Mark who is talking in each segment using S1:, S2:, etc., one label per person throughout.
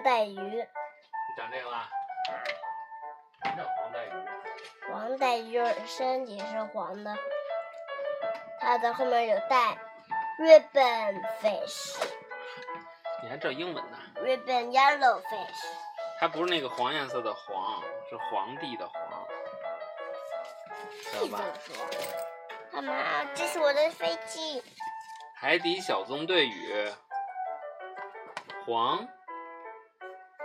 S1: 黄带鱼。
S2: 讲这个吧。什么叫黄带鱼？
S1: 黄带鱼身体是黄的，它的后面有带。Ribbon fish。
S2: 你还知道英文呢
S1: ？Ribbon yellow fish。
S2: 它不是那个黄颜色的黄，是皇帝的皇。
S1: 知道吧？干嘛？这是我的飞机。
S2: 海底小纵队与黄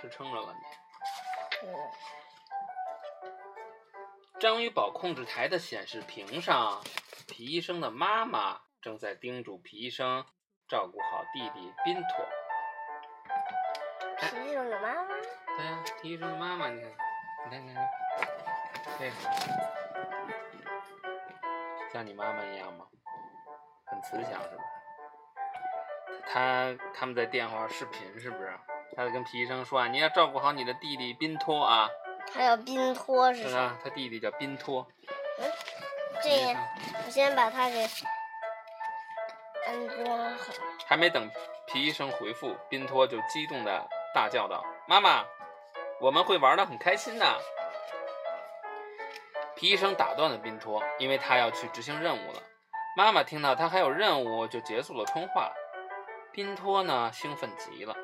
S2: 吃撑着了你。章鱼堡控制台的显示屏上，皮医生的妈妈正在叮嘱皮医生照顾好弟弟宾托。
S1: 皮医生的妈妈？
S2: 对呀，皮医生的妈妈，你看，你看，你看，对。像你妈妈一样吗？很慈祥是不是？他他们在电话视频是不是？他在跟皮医生说啊，你要照顾好你的弟弟宾托啊。
S1: 他叫宾托是
S2: 吧？他弟弟叫宾托。
S1: 嗯，这样，我先把他给安装好。
S2: 还没等皮医生回复，宾托就激动的大叫道：“妈妈，我们会玩的很开心的。”皮医生打断了宾托，因为他要去执行任务了。妈妈听到他还有任务，就结束了通话。宾托呢，兴奋极了，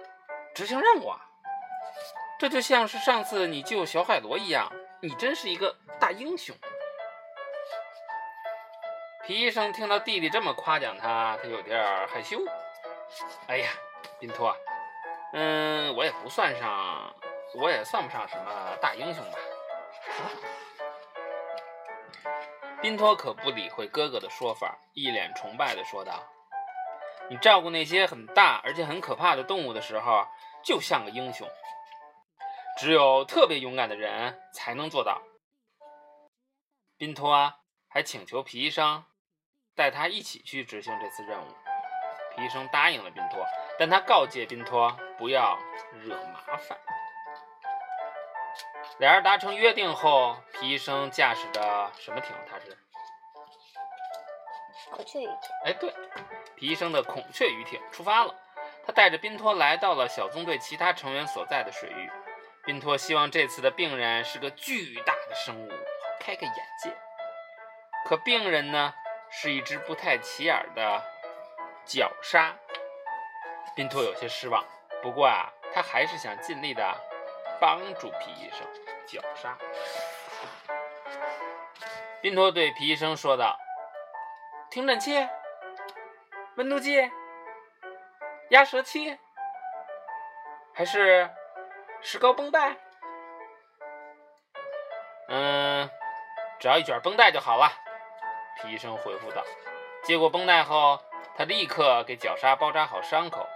S2: 执行任务啊！这就像是上次你救小海螺一样，你真是一个大英雄。皮医生听到弟弟这么夸奖他，他有点害羞。哎呀，宾托，嗯，我也不算上，我也算不上什么大英雄吧。宾托可不理会哥哥的说法，一脸崇拜地说道：“你照顾那些很大而且很可怕的动物的时候，就像个英雄。只有特别勇敢的人才能做到。”宾托还请求皮医生带他一起去执行这次任务。皮医生答应了宾托，但他告诫宾托不要惹麻烦。俩人达成约定后，皮医生驾驶着什么艇？他是
S1: 孔雀鱼艇。
S2: 哎，对，皮医生的孔雀鱼艇出发了。他带着宾托来到了小纵队其他成员所在的水域。宾托希望这次的病人是个巨大的生物，好开个眼界。可病人呢，是一只不太起眼的绞鲨。宾托有些失望，不过啊，他还是想尽力的帮助皮医生。绞杀。宾托对皮医生说道：“听诊器、温度计、压舌器，还是石膏绷带？嗯，只要一卷绷带就好了。”皮医生回复道。接过绷带后，他立刻给绞杀包扎好伤口。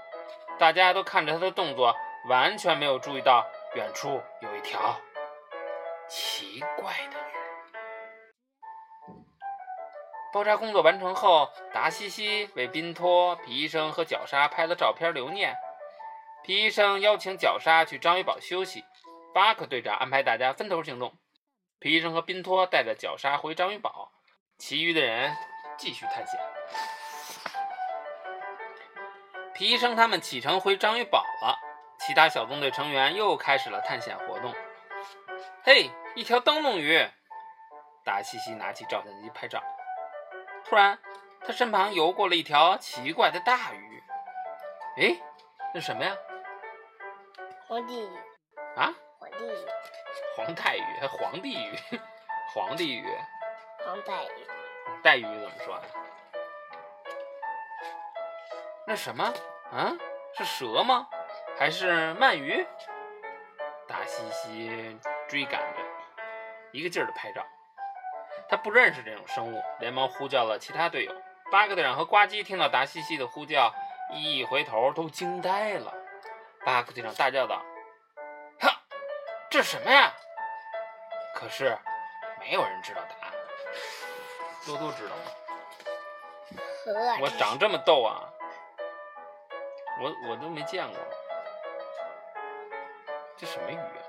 S2: 大家都看着他的动作，完全没有注意到远处有一条。奇怪的包扎工作完成后，达西西为宾托、皮医生和绞杀拍了照片留念。皮医生邀请绞杀去章鱼堡休息，巴克队长安排大家分头行动。皮医生和宾托带着绞杀回章鱼堡，其余的人继续探险。皮医生他们启程回章鱼堡了，其他小纵队成员又开始了探险活动。嘿！一条灯笼鱼，达西西拿起照相机拍照。突然，他身旁游过了一条奇怪的大鱼。哎，那什么呀？
S1: 皇帝鱼。
S2: 啊？
S1: 皇帝鱼。
S2: 皇带鱼还皇帝鱼？皇帝鱼。
S1: 黄带鱼。
S2: 带鱼怎么说呀？那什么？啊？是蛇吗？还是鳗鱼？大西西追赶着。一个劲儿的拍照，他不认识这种生物，连忙呼叫了其他队友。八个队长和呱唧听到达西西的呼叫，一回头都惊呆了。巴克队长大叫道：“哈，这是什么呀？”可是没有人知道答案。多多知道吗？我长这么逗啊！我我都没见过，这什么鱼啊？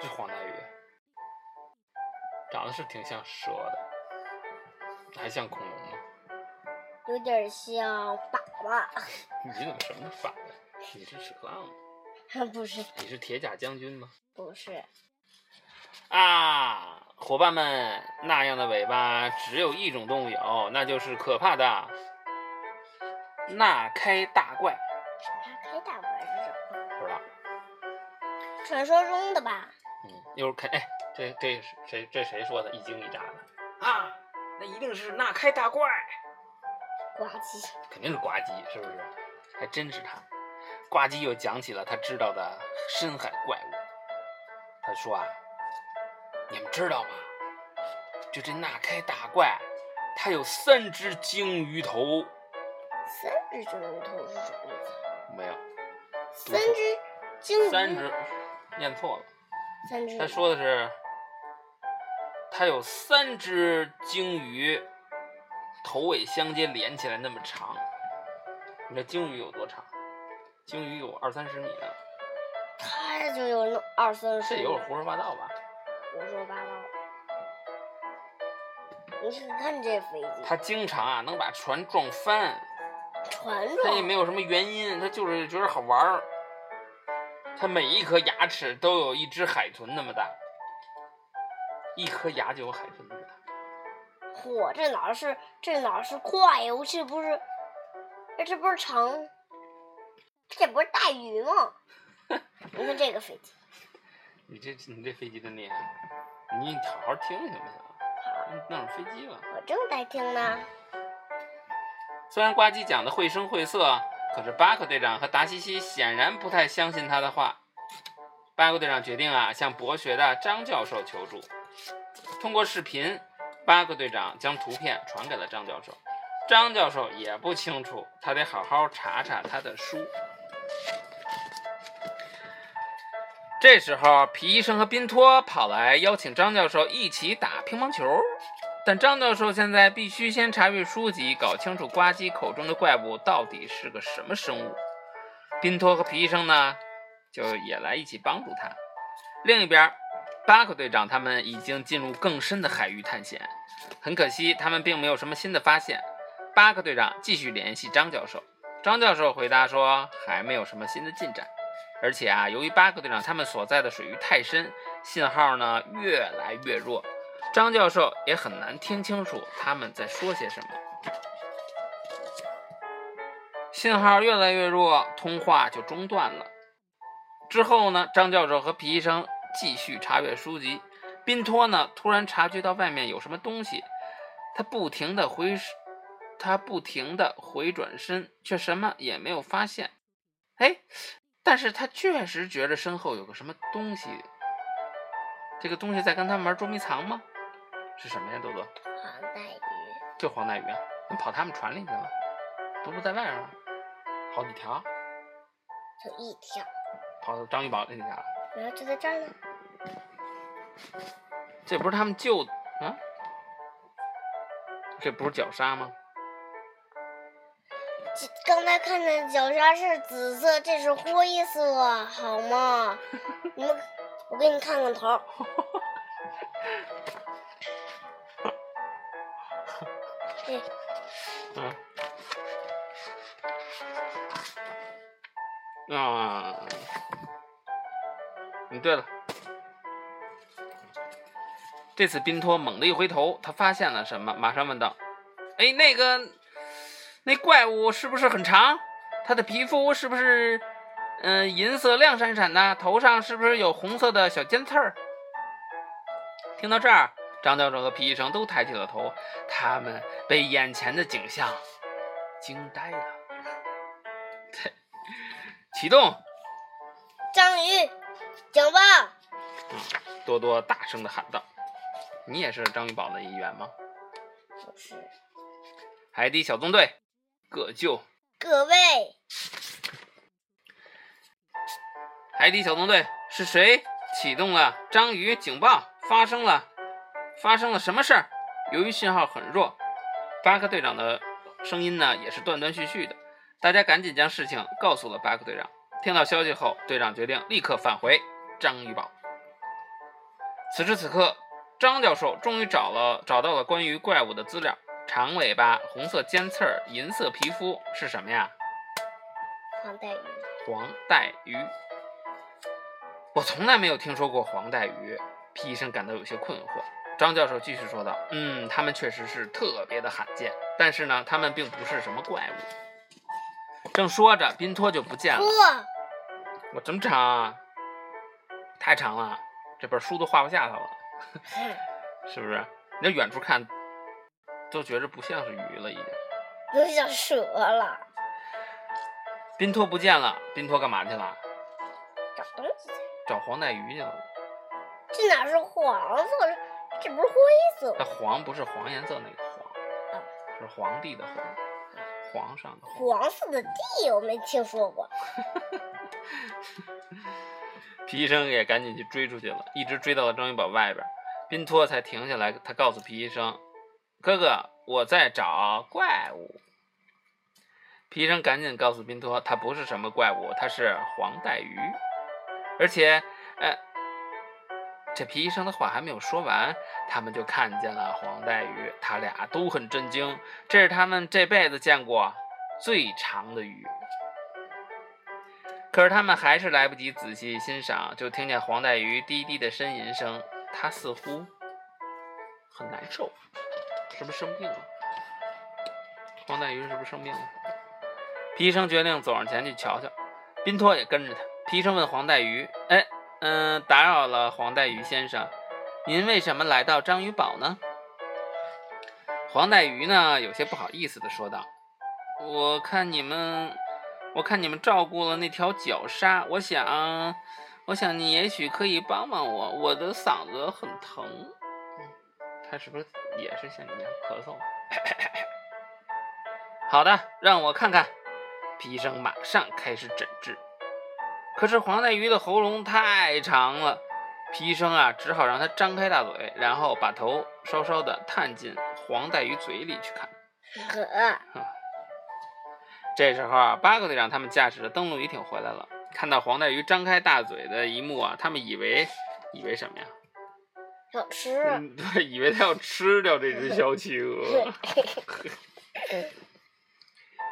S2: 这黄带鱼，长得是挺像蛇的，还像恐龙吗。
S1: 有点像粑粑，
S2: 你怎么什么都反了？你是屎壳郎吗？
S1: 不是
S2: 你是铁甲将军吗？
S1: 不是，
S2: 啊，伙伴们，那样的尾巴只有一种动物有，那就是可怕的纳开大怪。
S1: 它开大怪是什么？
S2: 不知道，
S1: 传说中的吧？
S2: 嗯，一会儿看，哎，这这是谁？这谁说的？一惊一乍的啊！那一定是那开大怪，
S1: 呱唧，
S2: 肯定是呱唧，是不是？还真是他。呱唧又讲起了他知道的深海怪物。他说啊，你们知道吗？就这那开大怪，它有三只鲸鱼头。
S1: 三只鲸鱼头是什么意思？
S2: 没有，
S1: 三只鲸鱼，
S2: 三只，念错了。
S1: 三只，
S2: 他说的是，它有三只鲸鱼，头尾相接连起来那么长。你知道鲸鱼有多长？鲸鱼有二三十米呢。
S1: 它就有那二三十，
S2: 这有点胡说八道吧？
S1: 胡说八道。你看看这飞机，
S2: 它经常啊能把船撞翻，
S1: 船
S2: 它也，没有什么原因，它就是觉得好玩儿。它每一颗牙齿都有一只海豚那么大，一颗牙就有海豚那么大。
S1: 嚯，这哪是这哪是快游？这不是，哎，这不是长，这不是大鱼吗？你看这个飞机，
S2: 你这你这飞机真厉害，你好好听行不行？好弄上飞机吧。
S1: 我正在听呢。
S2: 虽然呱唧讲的绘声绘色，可是巴克队长和达西西显然不太相信他的话。巴克队长决定啊，向博学的张教授求助。通过视频，巴克队长将图片传给了张教授。张教授也不清楚，他得好好查查他的书。这时候，皮医生和宾托跑来邀请张教授一起打乒乓球。但张教授现在必须先查阅书籍，搞清楚呱唧口中的怪物到底是个什么生物。宾托和皮医生呢，就也来一起帮助他。另一边，巴克队长他们已经进入更深的海域探险。很可惜，他们并没有什么新的发现。巴克队长继续联系张教授，张教授回答说还没有什么新的进展。而且啊，由于巴克队长他们所在的水域太深，信号呢越来越弱。张教授也很难听清楚他们在说些什么。信号越来越弱，通话就中断了。之后呢，张教授和皮医生继续查阅书籍。宾托呢，突然察觉到外面有什么东西，他不停的回，他不停的回转身，却什么也没有发现。哎，但是他确实觉着身后有个什么东西。这个东西在跟他们玩捉迷藏吗？是什么呀，多多？
S1: 黄带鱼，
S2: 就黄带鱼啊！你跑他们船里去了？都不在外边呢，好几条，
S1: 就一条，
S2: 跑到章鱼堡那里去了。
S1: 然后就在这儿呢。
S2: 这不是他们救的啊？这不是绞杀吗？
S1: 刚才看见绞杀是紫色，这是灰色，好吗？你们，我给你看看头。对，
S2: 嗯。啊，嗯，对了，这次宾托猛地一回头，他发现了什么，马上问道：“哎，那个，那怪物是不是很长？它的皮肤是不是，嗯、银色亮闪闪的？头上是不是有红色的小尖刺儿？”听到这儿，张教授和皮医生都抬起了头，他们被眼前的景象惊呆了。启动！
S1: 章鱼，讲吧。
S2: 多多大声的喊道：“你也是章鱼堡的一员吗
S1: 不是，？”
S2: 海底小纵队，各就
S1: 各位，
S2: 海底小纵队是谁启动了章鱼警报？发生了，发生了什么事儿？由于信号很弱，巴克队长的声音呢也是断断续续的。大家赶紧将事情告诉了巴克队长。听到消息后，队长决定立刻返回章鱼堡。此时此刻，张教授终于找了找到了关于怪物的资料：长尾巴、红色尖刺儿、银色皮肤是什么呀？
S1: 黄带鱼。
S2: 黄带鱼。我从来没有听说过黄带鱼。皮医生感到有些困惑。张教授继续说道：“嗯，它们确实是特别的罕见，但是呢，它们并不是什么怪物。”正说着，宾托就不见了。
S1: 哇，
S2: 我怎么长啊？太长了，这本书都画不下它了，是不是？你那远处看，都觉着不像是鱼了，已经。
S1: 都像蛇了。
S2: 宾托不见了，宾托干嘛去了？
S1: 找东西去。
S2: 找黄带鱼去了。
S1: 这哪是黄色？这不是灰色
S2: 它。黄不是黄颜色那个黄，
S1: 啊
S2: 是皇帝的皇，皇上的皇。
S1: 黄色的帝我没听说过。
S2: 皮医生也赶紧去追出去了，一直追到了章鱼堡外边，宾托才停下来。他告诉皮医生：“哥哥，我在找怪物。”皮医生赶紧告诉宾托，它不是什么怪物，它是黄带鱼。而且，呃，这皮医生的话还没有说完，他们就看见了黄带鱼，他俩都很震惊，这是他们这辈子见过最长的鱼。可是他们还是来不及仔细欣赏，就听见黄带鱼低低的呻吟声。它似乎很难受，是不是生病了？黄带鱼是不是生病了？皮医生决定走上前去瞧瞧，宾托也跟着他。皮医生问黄带鱼：“哎，嗯，打扰了，黄带鱼先生，您为什么来到章鱼堡呢？”黄带鱼呢，有些不好意思地说道：“我看你们。”我看你们照顾了那条绞鲨，我想，我想你也许可以帮帮我，我的嗓子很疼。嗯，他是不是也是像你一样咳嗽？好的，让我看看。皮医生马上开始诊治。可是黄带鱼的喉咙太长了，皮医生啊，只好让它张开大嘴，然后把头稍稍的探进黄带鱼嘴里去看。
S1: 呵，
S2: 这时候啊，巴克队长他们驾驶着登陆鱼艇回来了，看到黄带鱼张开大嘴的一幕啊，他们以为以为什么呀？
S1: 要吃。
S2: 嗯，对，以为他要吃掉这只小企鹅。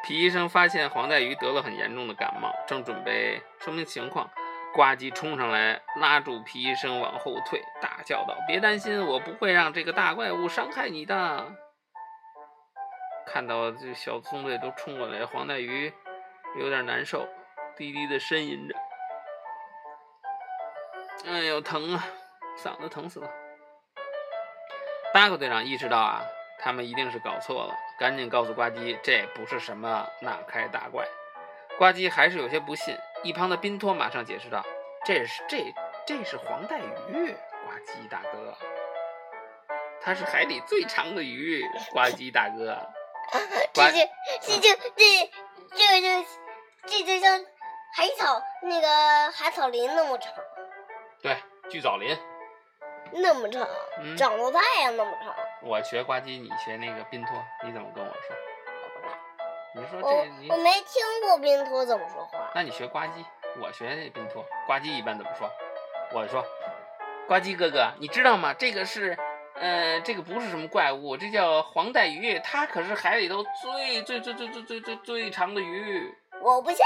S2: 皮医生发现黄带鱼得了很严重的感冒，正准备说明情况，呱唧冲上来拉住皮医生往后退，大叫道：“别担心，我不会让这个大怪物伤害你的。”看到这小纵队都冲过来，黄带鱼有点难受，低低的呻吟着：“哎呦，疼啊，嗓子疼死了。”巴克队长意识到啊，他们一定是搞错了，赶紧告诉呱唧，这不是什么那开大怪。呱唧还是有些不信，一旁的宾托马上解释道：“这是这这是黄带鱼，呱唧大哥，它是海里最长的鱼，呱唧大哥。”
S1: 这就这就这这个就这就像海草那个海草林那么长，
S2: 对，巨藻林。
S1: 那么长，
S2: 嗯，
S1: 长到太阳那么长。
S2: 我学呱唧，你学那个冰托，你怎么跟我说？
S1: 我不知道，
S2: 你说这你
S1: 我，没听过冰托怎么说话。
S2: 那你学呱唧，我学那宾托。呱唧一般怎么说？我说，呱唧哥哥，你知道吗？这个是，呃，这个不是什么怪物，这叫黄带鱼，它可是海里头最最最最最最最最长的鱼。
S1: 我不信，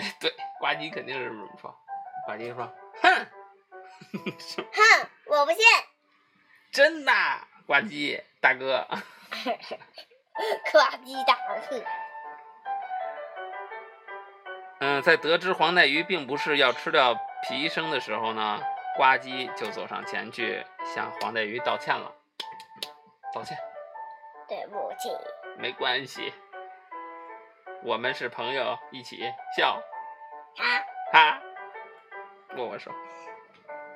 S2: 哎，对，呱唧肯定是这么说。呱唧说，哼，
S1: 哼，我不信。
S2: 真的，呱唧大哥。
S1: 呱唧大哥，
S2: 嗯，在得知黄带鱼并不是要吃掉皮医生的时候呢，呱唧就走上前去向黄带鱼道歉了。道歉，
S1: 对不起，
S2: 没关系，我们是朋友，一起笑
S1: 啊，
S2: 哈。握握手。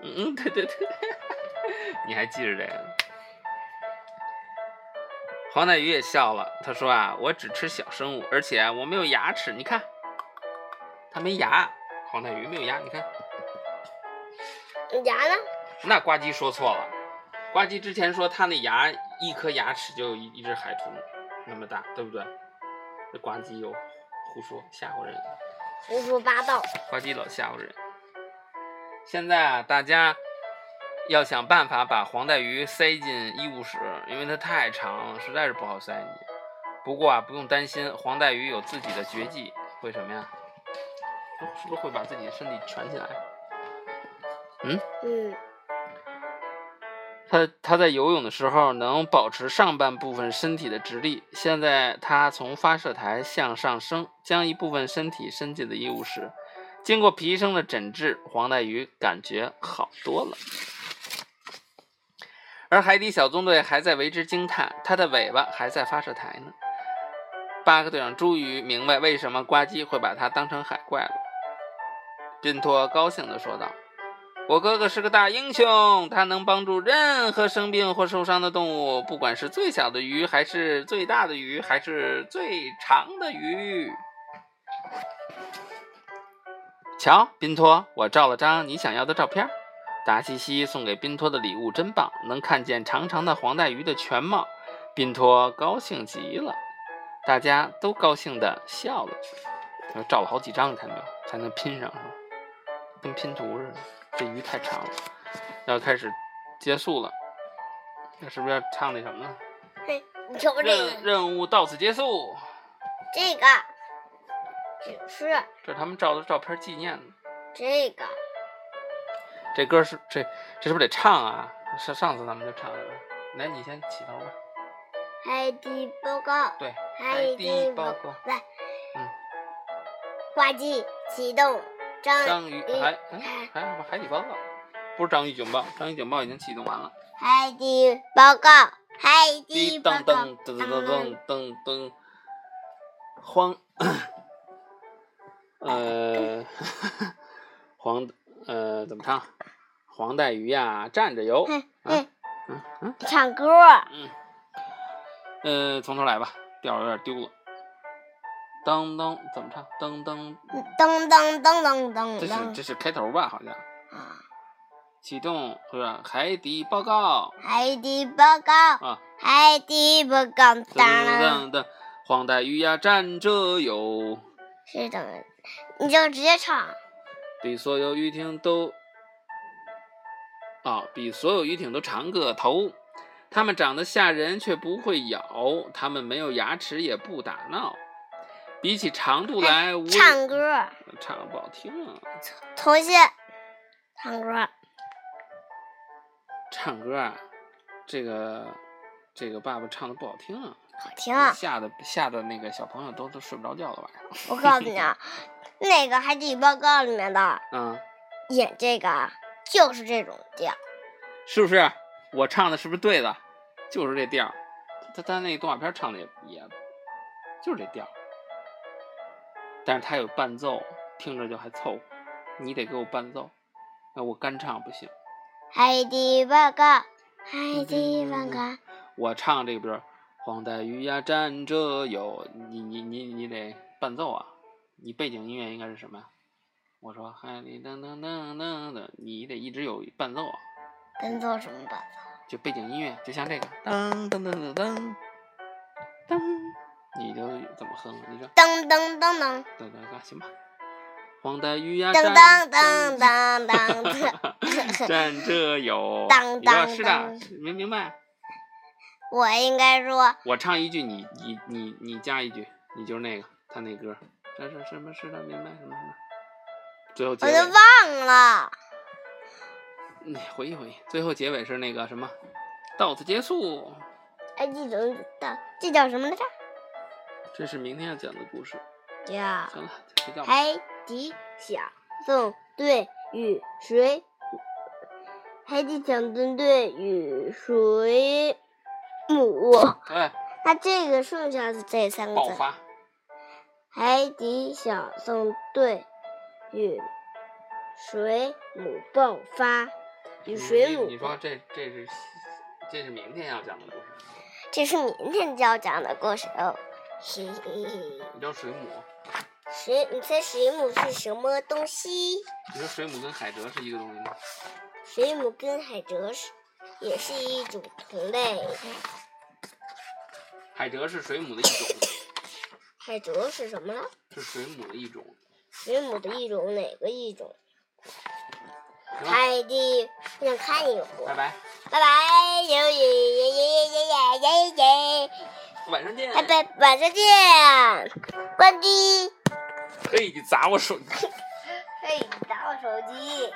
S2: 嗯嗯，对对对，你还记着这个？黄带鱼也笑了，他说啊，我只吃小生物，而且我没有牙齿，你看，它没牙。黄带鱼没有牙，你看。
S1: 牙呢？
S2: 那呱唧说错了，呱唧之前说他那牙一颗牙齿就有一一只海豚那么大，对不对？这呱唧又胡说吓唬人，
S1: 胡说八道。
S2: 呱唧老吓唬人。现在啊，大家要想办法把黄带鱼塞进医务室，因为它太长了，实在是不好塞进去。不过啊，不用担心，黄带鱼有自己的绝技，会什么呀？是不是会把自己的身体蜷起来？嗯
S1: 嗯，
S2: 它它在游泳的时候能保持上半部分身体的直立。现在他从发射台向上升，将一部分身体伸进了医务室。经过皮医生的诊治，黄带鱼感觉好多了。而海底小纵队还在为之惊叹，它的尾巴还在发射台呢。巴克队长终于明白为什么呱唧会把它当成海怪了。宾托高兴地说道：“我哥哥是个大英雄，他能帮助任何生病或受伤的动物，不管是最小的鱼，还是最大的鱼，还是最长的鱼。”瞧，宾托，我照了张你想要的照片。达西西送给宾托的礼物真棒，能看见长长的黄带鱼的全貌。宾托高兴极了，大家都高兴的笑了。照了好几张，你看没有？才能拼上，跟拼图似的。这鱼太长了，要开始结束了。那是不是要唱那什么呢？
S1: 嘿，你瞅这
S2: 任
S1: 个，
S2: 任务到此结束。
S1: 这个只是
S2: 这是他们照的照片纪念呢。
S1: 这个，
S2: 这歌是这这是不是得唱啊？上上次咱们就唱了。来，你先起头吧。
S1: 海底报告，
S2: 对，
S1: 海底报
S2: 报告。
S1: 来，
S2: 嗯，
S1: 挂机启动，章
S2: 章鱼海哎还有海底报告，不是章鱼警报，章鱼警报已经启动完了。
S1: 海底报告，海底
S2: 滴
S1: 报告，
S2: 噔噔噔噔噔噔噔，黄，呃，黄呃怎么唱？黄带鱼呀，站着游。
S1: 嘿
S2: 啊
S1: 嘿，
S2: 嗯嗯
S1: 唱歌，
S2: 嗯，呃，从头来吧，调儿有点丢了。噔噔怎么唱？噔噔，
S1: 噔噔噔噔噔
S2: 这是这是开头吧？好像
S1: 啊！
S2: 启动是吧？海底报告
S1: 海底报告，
S2: 啊！
S1: 海底报告，
S2: 噔
S1: 当
S2: 噔
S1: 然
S2: 噔噔，黄带鱼呀站着游，
S1: 是的，你就直接唱。
S2: 比所有鱼艇都啊，比所有鱼艇都长个头。它们长得吓人，却不会咬。它们没有牙齿，也不打闹。比起长度来，无
S1: 唱歌，
S2: 唱得不好听啊！
S1: 重新唱歌。
S2: 唱歌啊，这个这个爸爸唱的不好听啊，
S1: 好听啊！
S2: 吓得吓得那个小朋友都都睡不着觉了晚上。
S1: 我告诉你啊，那个《海底报告》里面的
S2: 嗯，
S1: 演这个啊，就是这种调。
S2: 是不是？我唱的是不是对的？就是这调。他他那动画片唱的也也，就是这调儿。但是它有伴奏，听着就还凑合。你得给我伴奏，那我干唱不行。
S1: 海底报告，海底报告，
S2: 我唱这个，比如黄带鱼呀站着游，你你你你得伴奏啊。你背景音乐应该是什么呀？我说海里噔噔噔噔噔，你得一直有伴奏啊。
S1: 伴奏什么伴奏？
S2: 就背景音乐，就像这个噔噔噔噔噔噔，你就怎么哼？你说
S1: 噔噔噔噔
S2: 噔噔噔，行吧？黄带鱼呀
S1: 噔
S2: 站
S1: 噔噔噔 噔。
S2: 站着有，
S1: 当
S2: 你说
S1: 当
S2: 是的，明明白？
S1: 我应该说，
S2: 我唱一句，你你你你加一句，你就是那个他那歌，这是什么是的，明白什么什么？最后结尾
S1: 我都，忘了。
S2: 你回忆回忆，最后结尾是那个什么，到此结束。
S1: 哎，这种到，这叫什么来着？
S2: 这是明天要讲的故事。
S1: 呀
S2: 行了，睡觉吧。
S1: 海底小纵队与水，海底小纵队与水母。
S2: 对，
S1: 那这个剩下的这三个字，
S2: 爆发。
S1: 海底小纵队与水母爆发，与水母
S2: 你你说这这是这是明天要讲的故事。
S1: 这是明天就要讲的故事哦。
S2: 你知道水母？
S1: 水，你猜水母是什么东西？
S2: 你说水母跟海蜇是一个东西吗？
S1: 水母跟海蜇是也是一种同类。
S2: 海蜇是水母的一种，
S1: 海蜇是什么呢？
S2: 是水母的一种。
S1: 水母的一种，哪个一种？海底，我想看一会儿。
S2: 拜拜，
S1: 拜拜，耶耶耶耶耶耶耶耶耶！
S2: 晚上见。
S1: 拜拜，晚上见，关机。
S2: 嘿，你砸我手机。
S1: 嘿，你砸我手机。